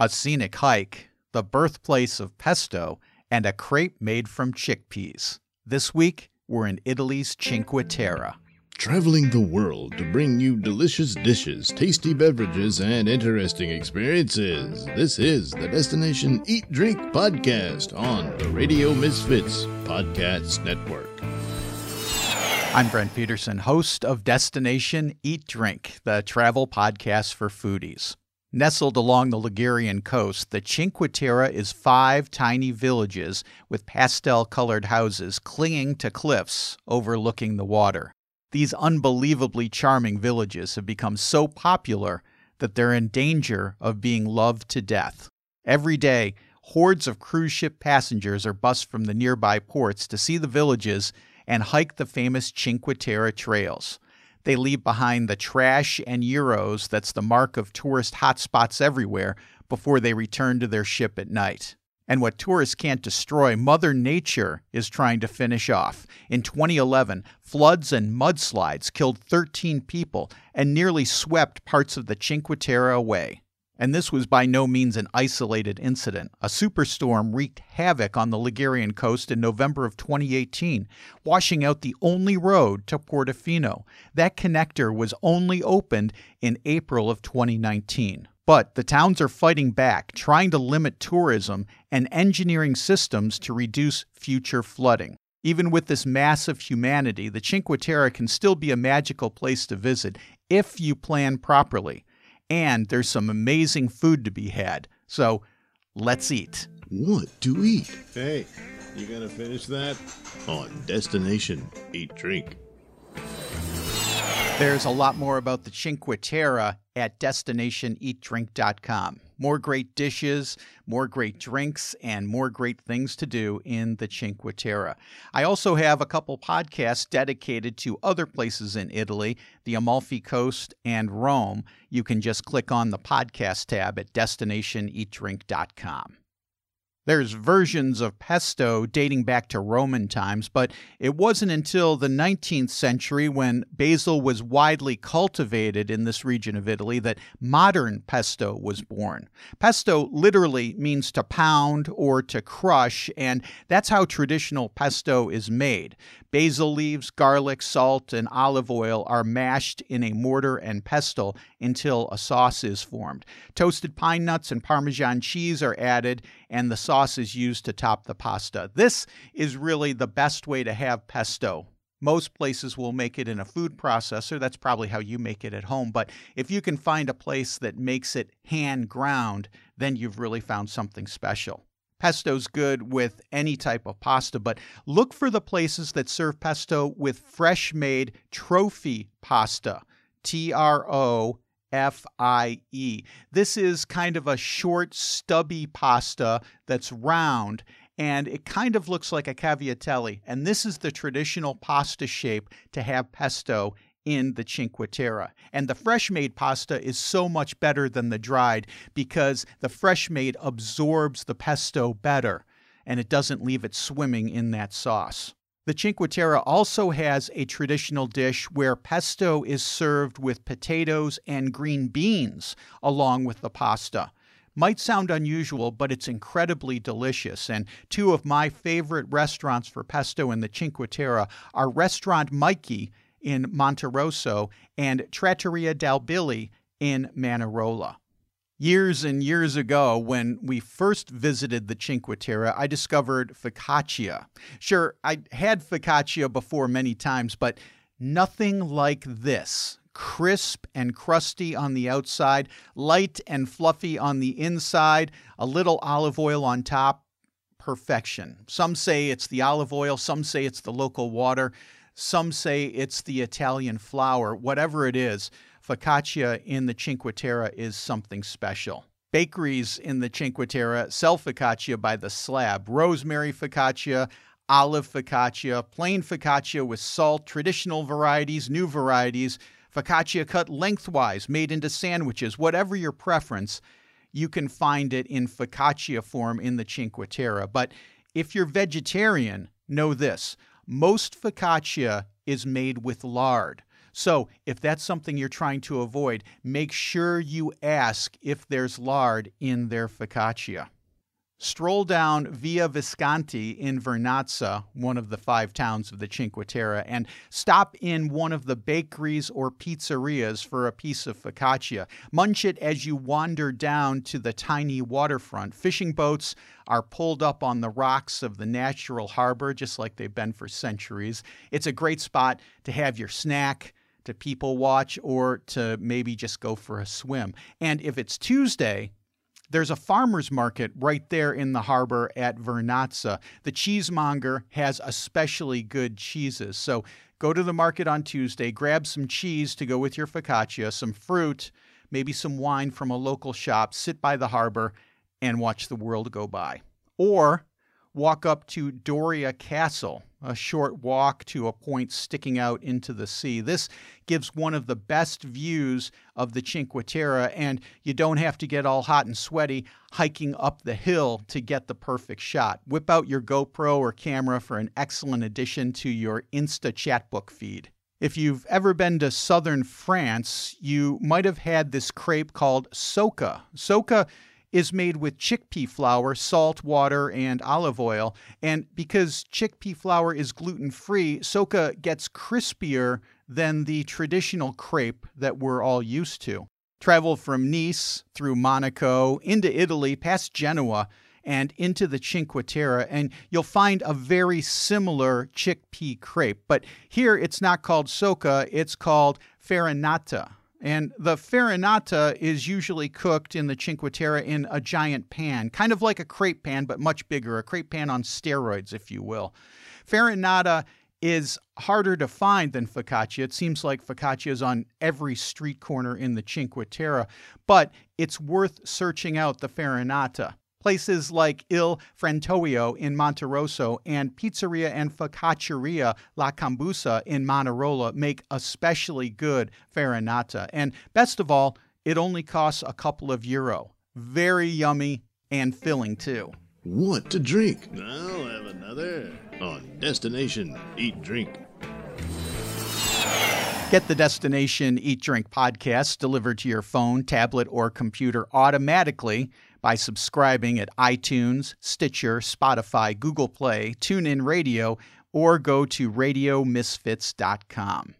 a scenic hike, the birthplace of pesto, and a crepe made from chickpeas. This week, we're in Italy's Cinque Terre. Traveling the world to bring you delicious dishes, tasty beverages, and interesting experiences. This is the Destination Eat Drink Podcast on the Radio Misfits Podcast Network. I'm Brent Peterson, host of Destination Eat Drink, the travel podcast for foodies. Nestled along the Ligurian coast, the Cinque Terre is five tiny villages with pastel colored houses clinging to cliffs overlooking the water. These unbelievably charming villages have become so popular that they're in danger of being loved to death. Every day, hordes of cruise ship passengers are bussed from the nearby ports to see the villages and hike the famous Cinque Terre trails. They leave behind the trash and Euros that's the mark of tourist hotspots everywhere before they return to their ship at night. And what tourists can't destroy, Mother Nature is trying to finish off. In 2011, floods and mudslides killed 13 people and nearly swept parts of the Cinque Terre away. And this was by no means an isolated incident. A superstorm wreaked havoc on the Ligurian coast in November of 2018, washing out the only road to Portofino. That connector was only opened in April of 2019. But the towns are fighting back, trying to limit tourism and engineering systems to reduce future flooding. Even with this mass of humanity, the Cinque Terre can still be a magical place to visit if you plan properly and there's some amazing food to be had. So let's eat. What to eat? Hey, you gonna finish that? On Destination Eat Drink. There's a lot more about the Cinque Terre at destinationeatdrink.com. More great dishes, more great drinks, and more great things to do in the Cinque Terre. I also have a couple podcasts dedicated to other places in Italy, the Amalfi Coast and Rome. You can just click on the podcast tab at destinationeatdrink.com. There's versions of pesto dating back to Roman times, but it wasn't until the 19th century when basil was widely cultivated in this region of Italy that modern pesto was born. Pesto literally means to pound or to crush, and that's how traditional pesto is made. Basil leaves, garlic, salt, and olive oil are mashed in a mortar and pestle until a sauce is formed. Toasted pine nuts and Parmesan cheese are added, and the sauce is used to top the pasta. This is really the best way to have pesto. Most places will make it in a food processor. That's probably how you make it at home. But if you can find a place that makes it hand ground, then you've really found something special. Pesto's good with any type of pasta, but look for the places that serve pesto with fresh made trofie pasta. T R O F I E. This is kind of a short, stubby pasta that's round and it kind of looks like a cavatelli. And this is the traditional pasta shape to have pesto in the Cinque Terre. And the fresh made pasta is so much better than the dried because the fresh made absorbs the pesto better and it doesn't leave it swimming in that sauce. The Cinque Terre also has a traditional dish where pesto is served with potatoes and green beans along with the pasta. Might sound unusual, but it's incredibly delicious. And two of my favorite restaurants for pesto in the Cinque Terre are Restaurant Miky in Monterosso and Trattoria dal Billy in Manarola. Years and years ago, when we first visited the Cinque Terre, I discovered focaccia. Sure, I had focaccia before many times, but nothing like this. Crisp and crusty on the outside, light and fluffy on the inside, a little olive oil on top. Perfection. Some say it's the olive oil, some say it's the local water. Some say it's the Italian flour. Whatever it is, focaccia in the Cinque Terre is something special. Bakeries in the Cinque Terre sell focaccia by the slab rosemary focaccia, olive focaccia, plain focaccia with salt, traditional varieties, new varieties, focaccia cut lengthwise, made into sandwiches, whatever your preference, you can find it in focaccia form in the Cinque Terre. But if you're vegetarian, know this most focaccia is made with lard. So, if that's something you're trying to avoid, make sure you ask if there's lard in their focaccia. Stroll down Via Visconti in Vernazza, one of the five towns of the Cinque Terre, and stop in one of the bakeries or pizzerias for a piece of focaccia. Munch it as you wander down to the tiny waterfront. Fishing boats are pulled up on the rocks of the natural harbor, just like they've been for centuries. It's a great spot to have your snack to people watch or to maybe just go for a swim. And if it's Tuesday, there's a farmer's market right there in the harbor at Vernazza. The cheesemonger has especially good cheeses. So go to the market on Tuesday, grab some cheese to go with your focaccia, some fruit, maybe some wine from a local shop, sit by the harbor, and watch the world go by. Or walk up to Doria Castle, a short walk to a point sticking out into the sea. This gives one of the best views of the Cinque Terre, and you don't have to get all hot and sweaty hiking up the hill to get the perfect shot. Whip out your GoPro or camera for an excellent addition to your Insta chatbook feed. If you've ever been to southern France, you might have had this crepe called soca. Soca is made with chickpea flour, salt, water, and olive oil. And because chickpea flour is gluten free, soca gets crispier than the traditional crepe that we're all used to. Travel from Nice through Monaco into Italy, past Genoa, and into the Cinque Terre, and you'll find a very similar chickpea crepe. But here it's not called soca, it's called farinata. And the farinata is usually cooked in the Cinque Terre in a giant pan, kind of like a crepe pan, but much bigger, a crepe pan on steroids, if you will. Farinata is harder to find than focaccia. It seems like focaccia is on every street corner in the Cinque Terre, but it's worth searching out the farinata. Places like Il Frantoio in Monterosso and Pizzeria and Focacceria La Cambusa in Manarola make especially good farinata. And best of all, it only costs a couple of euro. Very yummy and filling too. What to drink? I'll have another on Destination Eat Drink. Get the Destination Eat Drink podcast delivered to your phone, tablet, or computer automatically by subscribing at iTunes, Stitcher, Spotify, Google Play, TuneIn Radio, or go to radiomisfits.com.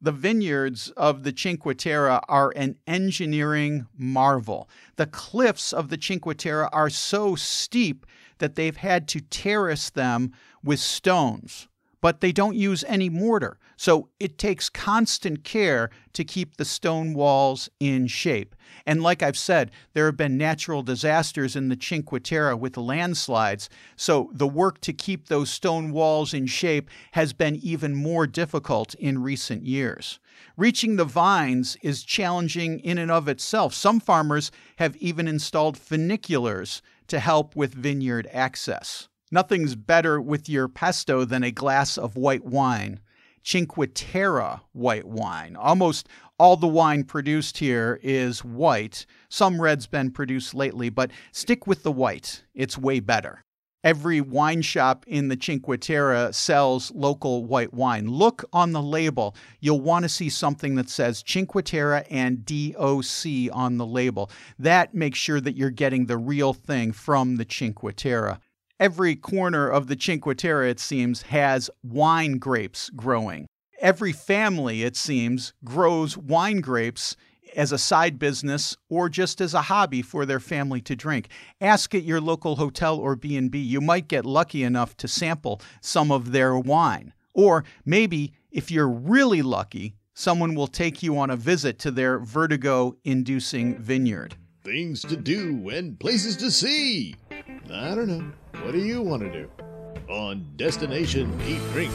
The vineyards of the Cinque Terre are an engineering marvel. The cliffs of the Cinque Terre are so steep that they've had to terrace them with stones but they don't use any mortar. So it takes constant care to keep the stone walls in shape. And like I've said, there have been natural disasters in the Cinque Terre with landslides. So the work to keep those stone walls in shape has been even more difficult in recent years. Reaching the vines is challenging in and of itself. Some farmers have even installed funiculars to help with vineyard access. Nothing's better with your pesto than a glass of white wine. Cinque Terre white wine. Almost all the wine produced here is white. Some red's been produced lately, but stick with the white. It's way better. Every wine shop in the Cinque Terre sells local white wine. Look on the label. You'll want to see something that says Cinque Terre and DOC on the label. That makes sure that you're getting the real thing from the Cinque Terre every corner of the Cinque Terre, it seems, has wine grapes growing. Every family, it seems, grows wine grapes as a side business or just as a hobby for their family to drink. Ask at your local hotel or B&B. You might get lucky enough to sample some of their wine. Or maybe if you're really lucky, someone will take you on a visit to their vertigo inducing vineyard. Things to do and places to see. I don't know. What do you want to do? On Destination Eat Drink.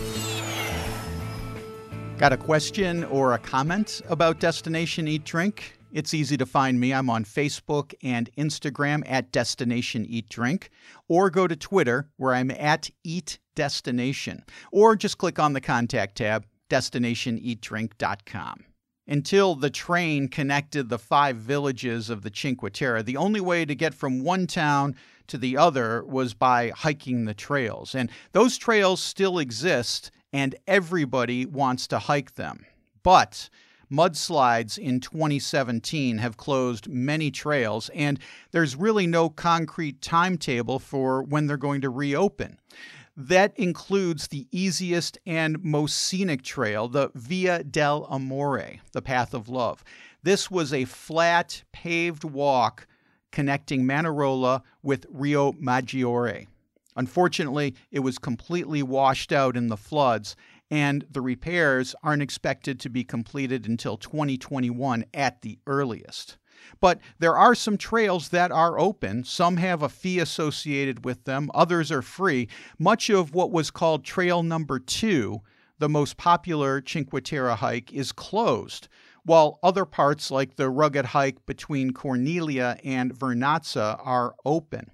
Got a question or a comment about Destination Eat Drink? It's easy to find me. I'm on Facebook and Instagram at Destination Eat Drink, or go to Twitter where I'm at Eat Destination, or just click on the contact tab, destinationeatdrink.com. Until the train connected the five villages of the Cinque Terre, the only way to get from one town to the other was by hiking the trails. And those trails still exist, and everybody wants to hike them. But mudslides in 2017 have closed many trails, and there's really no concrete timetable for when they're going to reopen. That includes the easiest and most scenic trail, the Via dell'Amore, the Path of Love. This was a flat, paved walk connecting Manarola with Riomaggiore. Unfortunately, it was completely washed out in the floods, and the repairs aren't expected to be completed until 2021 at the earliest. But there are some trails that are open. Some have a fee associated with them, others are free. Much of what was called Trail Number Two, the most popular Cinque Terre hike, is closed, while other parts, like the rugged hike between Corniglia and Vernazza, are open.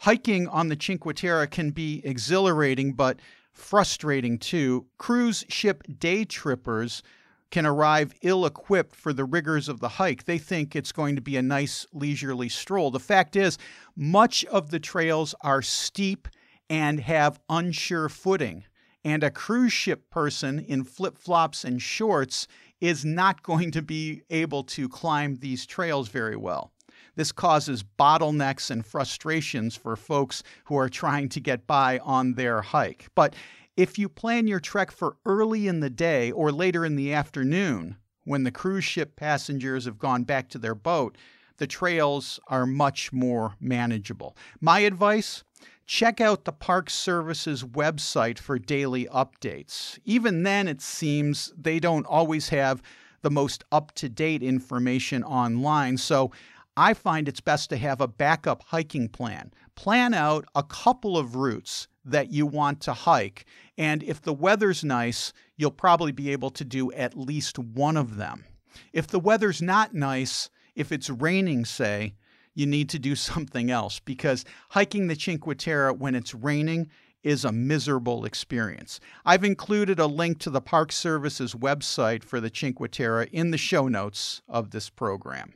Hiking on the Cinque Terre can be exhilarating, but frustrating too. Cruise ship day trippers can arrive ill equipped for the rigors of the hike. They think it's going to be a nice leisurely stroll. The fact is, much of the trails are steep and have unsure footing. And a cruise ship person in flip flops and shorts is not going to be able to climb these trails very well. This causes bottlenecks and frustrations for folks who are trying to get by on their hike. But if you plan your trek for early in the day or later in the afternoon, when the cruise ship passengers have gone back to their boat, the trails are much more manageable. My advice check out the Park Service's website for daily updates. Even then, it seems they don't always have the most up to date information online. So I find it's best to have a backup hiking plan. Plan out a couple of routes that you want to hike. And if the weather's nice, you'll probably be able to do at least one of them. If the weather's not nice, if it's raining, say, you need to do something else because hiking the Cinque Terre when it's raining is a miserable experience. I've included a link to the Park Service's website for the Cinque Terre in the show notes of this program.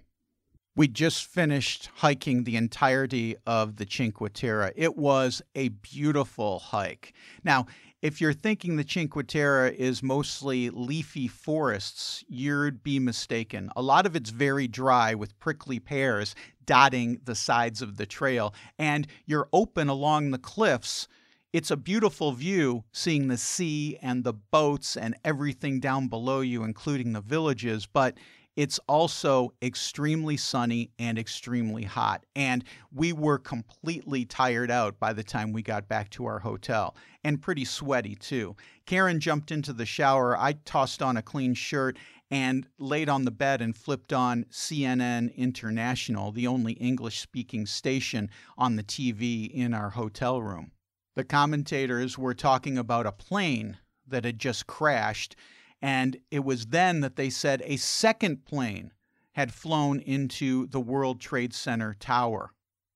We just finished hiking the entirety of the Cinque Terre. It was a beautiful hike. Now, if you're thinking the Cinque Terre is mostly leafy forests, you'd be mistaken. A lot of it's very dry with prickly pears dotting the sides of the trail, and you're open along the cliffs. It's a beautiful view seeing the sea and the boats and everything down below you, including the villages, but it's also extremely sunny and extremely hot. And we were completely tired out by the time we got back to our hotel and pretty sweaty too. Karen jumped into the shower. I tossed on a clean shirt and laid on the bed and flipped on CNN International, the only English speaking station on the TV in our hotel room. The commentators were talking about a plane that had just crashed and it was then that they said a second plane had flown into the World Trade Center tower.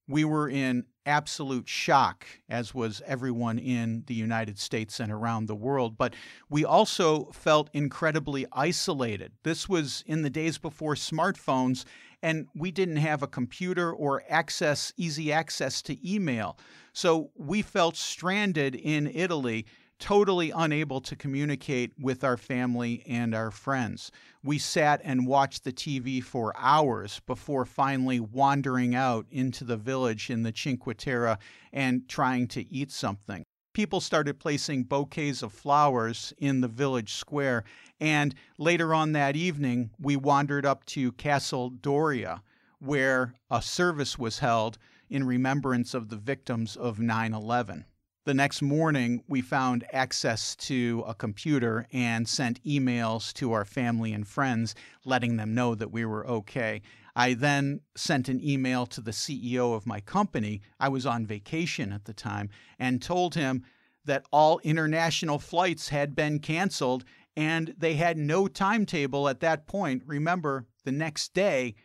We were in absolute shock, as was everyone in the United States and around the world. But we also felt incredibly isolated. This was in the days before smartphones, and we didn't have a computer or access, easy access to email. So we felt stranded in Italy totally unable to communicate with our family and our friends. We sat and watched the TV for hours before finally wandering out into the village in the Cinque Terre and trying to eat something. People started placing bouquets of flowers in the village square, and later on that evening, we wandered up to Castle Doria, where a service was held in remembrance of the victims of 9 11. The next morning, we found access to a computer and sent emails to our family and friends letting them know that we were okay. I then sent an email to the CEO of my company. I was on vacation at the time and told him that all international flights had been canceled and they had no timetable at that point. Remember, the next day,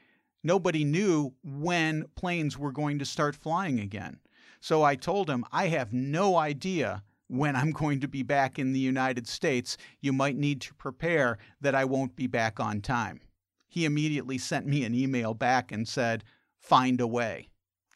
nobody knew when planes were going to start flying again. So I told him, I have no idea when I'm going to be back in the United States. You might need to prepare that I won't be back on time. He immediately sent me an email back and said, Find a way.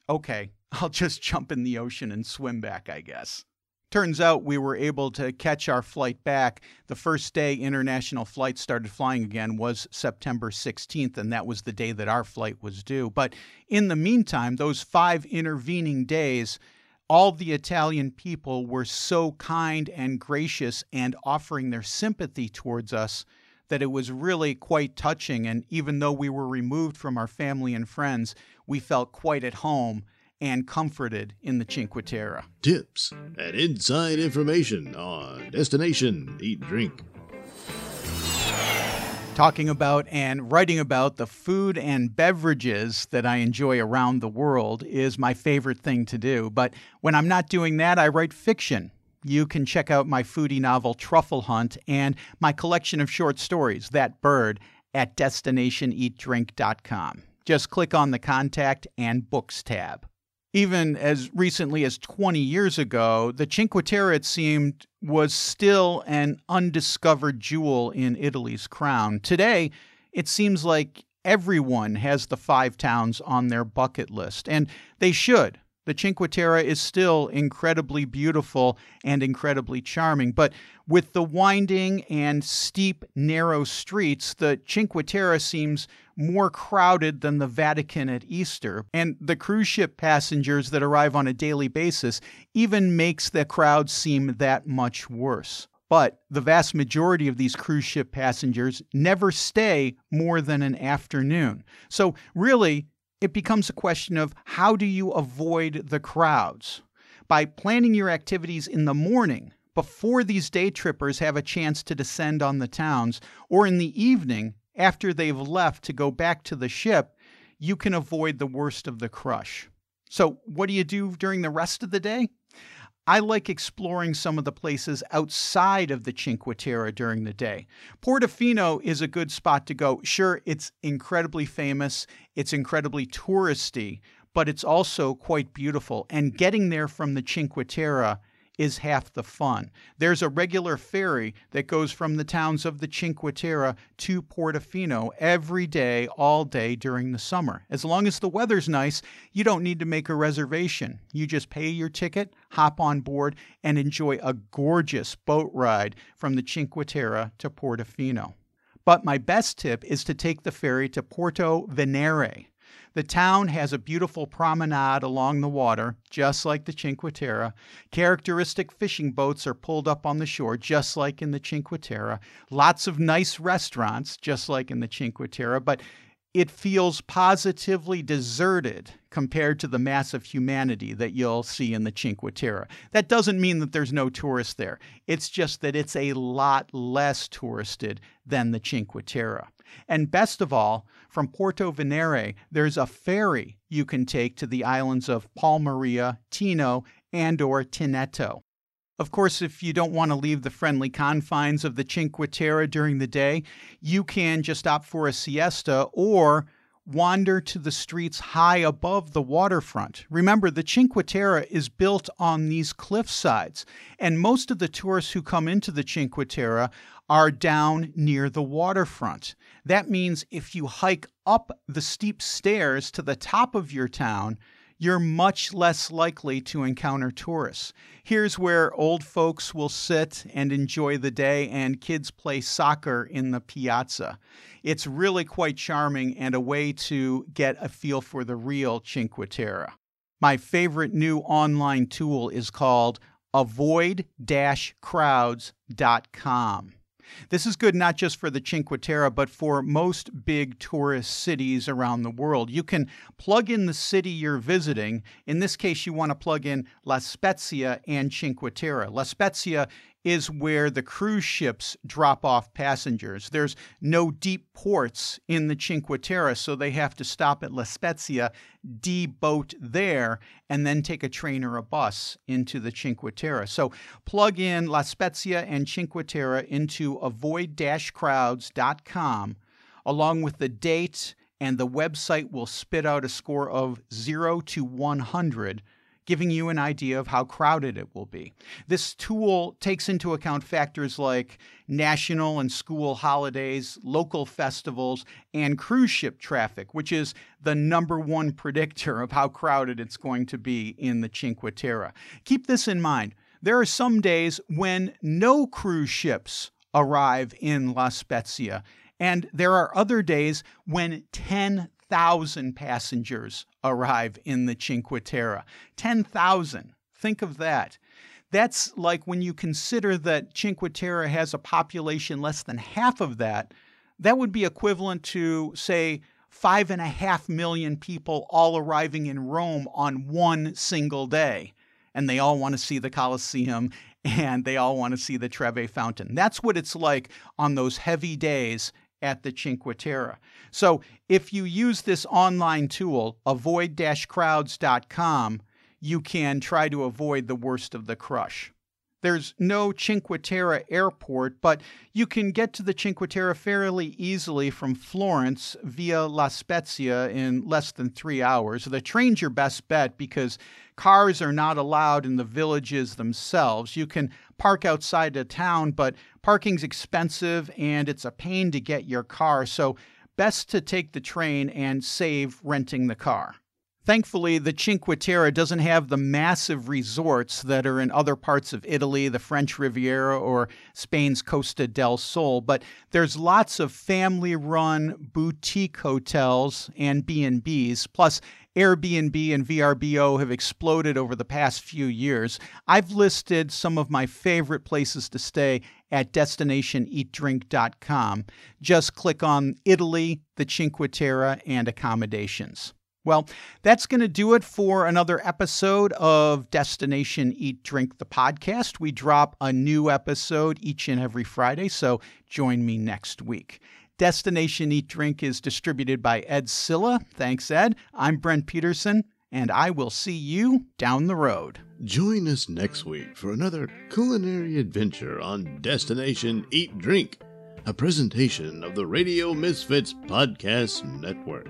Okay, I'll just jump in the ocean and swim back, I guess. Turns out we were able to catch our flight back. The first day international flights started flying again was September 16th, and that was the day that our flight was due. But in the meantime, those five intervening days, all the Italian people were so kind and gracious and offering their sympathy towards us that it was really quite touching. And even though we were removed from our family and friends, we felt quite at home and comforted in the Cinque Terre. Tips and inside information on Destination Eat Drink. Talking about and writing about the food and beverages that I enjoy around the world is my favorite thing to do. But when I'm not doing that, I write fiction. You can check out my foodie novel Truffle Hunt and my collection of short stories, That Bird, at destinationeatdrink.com. Just click on the Contact and Books tab even as recently as 20 years ago, the Cinque Terre, it seemed, was still an undiscovered jewel in Italy's crown. Today, it seems like everyone has the five towns on their bucket list, and they should. The Cinque Terre is still incredibly beautiful and incredibly charming, but with the winding and steep, narrow streets, the Cinque Terre seems more crowded than the Vatican at Easter. And the cruise ship passengers that arrive on a daily basis even makes the crowd seem that much worse. But the vast majority of these cruise ship passengers never stay more than an afternoon. So, really, it becomes a question of how do you avoid the crowds? By planning your activities in the morning before these day trippers have a chance to descend on the towns, or in the evening after they've left to go back to the ship, you can avoid the worst of the crush. So, what do you do during the rest of the day? I like exploring some of the places outside of the Cinque Terre during the day. Portofino is a good spot to go. Sure, it's incredibly famous, it's incredibly touristy, but it's also quite beautiful. And getting there from the Cinque Terre is half the fun. There's a regular ferry that goes from the towns of the Cinque Terre to Portofino every day, all day during the summer. As long as the weather's nice, you don't need to make a reservation. You just pay your ticket, hop on board, and enjoy a gorgeous boat ride from the Cinque Terre to Portofino. But my best tip is to take the ferry to Porto Venere. The town has a beautiful promenade along the water, just like the Cinque Terre. Characteristic fishing boats are pulled up on the shore, just like in the Cinque Terre. Lots of nice restaurants, just like in the Cinque Terre, but it feels positively deserted compared to the mass of humanity that you'll see in the Cinque Terre. That doesn't mean that there's no tourists there. It's just that it's a lot less touristed than the Cinque Terre. And best of all, from Porto Venere, there's a ferry you can take to the islands of Palmaria, Tino, and or Tinetto. Of course, if you don't want to leave the friendly confines of the Cinque Terre during the day, you can just opt for a siesta or wander to the streets high above the waterfront. Remember, the Cinque Terre is built on these cliff sides, and most of the tourists who come into the Cinque Terre are down near the waterfront. That means if you hike up the steep stairs to the top of your town, you're much less likely to encounter tourists. Here's where old folks will sit and enjoy the day, and kids play soccer in the piazza. It's really quite charming and a way to get a feel for the real Cinque Terre. My favorite new online tool is called avoid-crowds.com. This is good not just for the Cinque Terre, but for most big tourist cities around the world. You can plug in the city you're visiting. In this case, you want to plug in La Spezia and Cinque Terre. La Spezia is where the cruise ships drop off passengers. There's no deep ports in the Cinque Terre, so they have to stop at La Spezia, deboat there, and then take a train or a bus into the Cinque Terre. So plug in La Spezia and Cinque Terre into avoid-crowds.com along with the date and the website will spit out a score of 0 to 100 giving you an idea of how crowded it will be. This tool takes into account factors like national and school holidays, local festivals, and cruise ship traffic, which is the number one predictor of how crowded it's going to be in the Cinque Terre. Keep this in mind. There are some days when no cruise ships arrive in La Spezia, and there are other days when 10,000 passengers arrive in the Cinque Terre. 10,000. Think of that. That's like when you consider that Cinque Terre has a population less than half of that, that would be equivalent to, say, five and a half million people all arriving in Rome on one single day. And they all want to see the Colosseum and they all want to see the Trevi Fountain. That's what it's like on those heavy days at the Cinque Terre. So if you use this online tool, avoid-crowds.com, you can try to avoid the worst of the crush. There's no Cinque Terre airport, but you can get to the Cinque Terre fairly easily from Florence via La Spezia in less than three hours. The train's your best bet because cars are not allowed in the villages themselves. You can park outside of town, but parking's expensive and it's a pain to get your car, so best to take the train and save renting the car. Thankfully, the Cinque Terre doesn't have the massive resorts that are in other parts of Italy, the French Riviera, or Spain's Costa del Sol, but there's lots of family-run boutique hotels and B&Bs, plus Airbnb and VRBO have exploded over the past few years. I've listed some of my favorite places to stay at destinationeatdrink.com. Just click on Italy, the Cinque Terre, and accommodations. Well, that's going to do it for another episode of Destination Eat Drink, the podcast. We drop a new episode each and every Friday, so join me next week. Destination Eat Drink is distributed by Ed Silla. Thanks, Ed. I'm Brent Peterson, and I will see you down the road. Join us next week for another culinary adventure on Destination Eat Drink, a presentation of the Radio Misfits Podcast Network.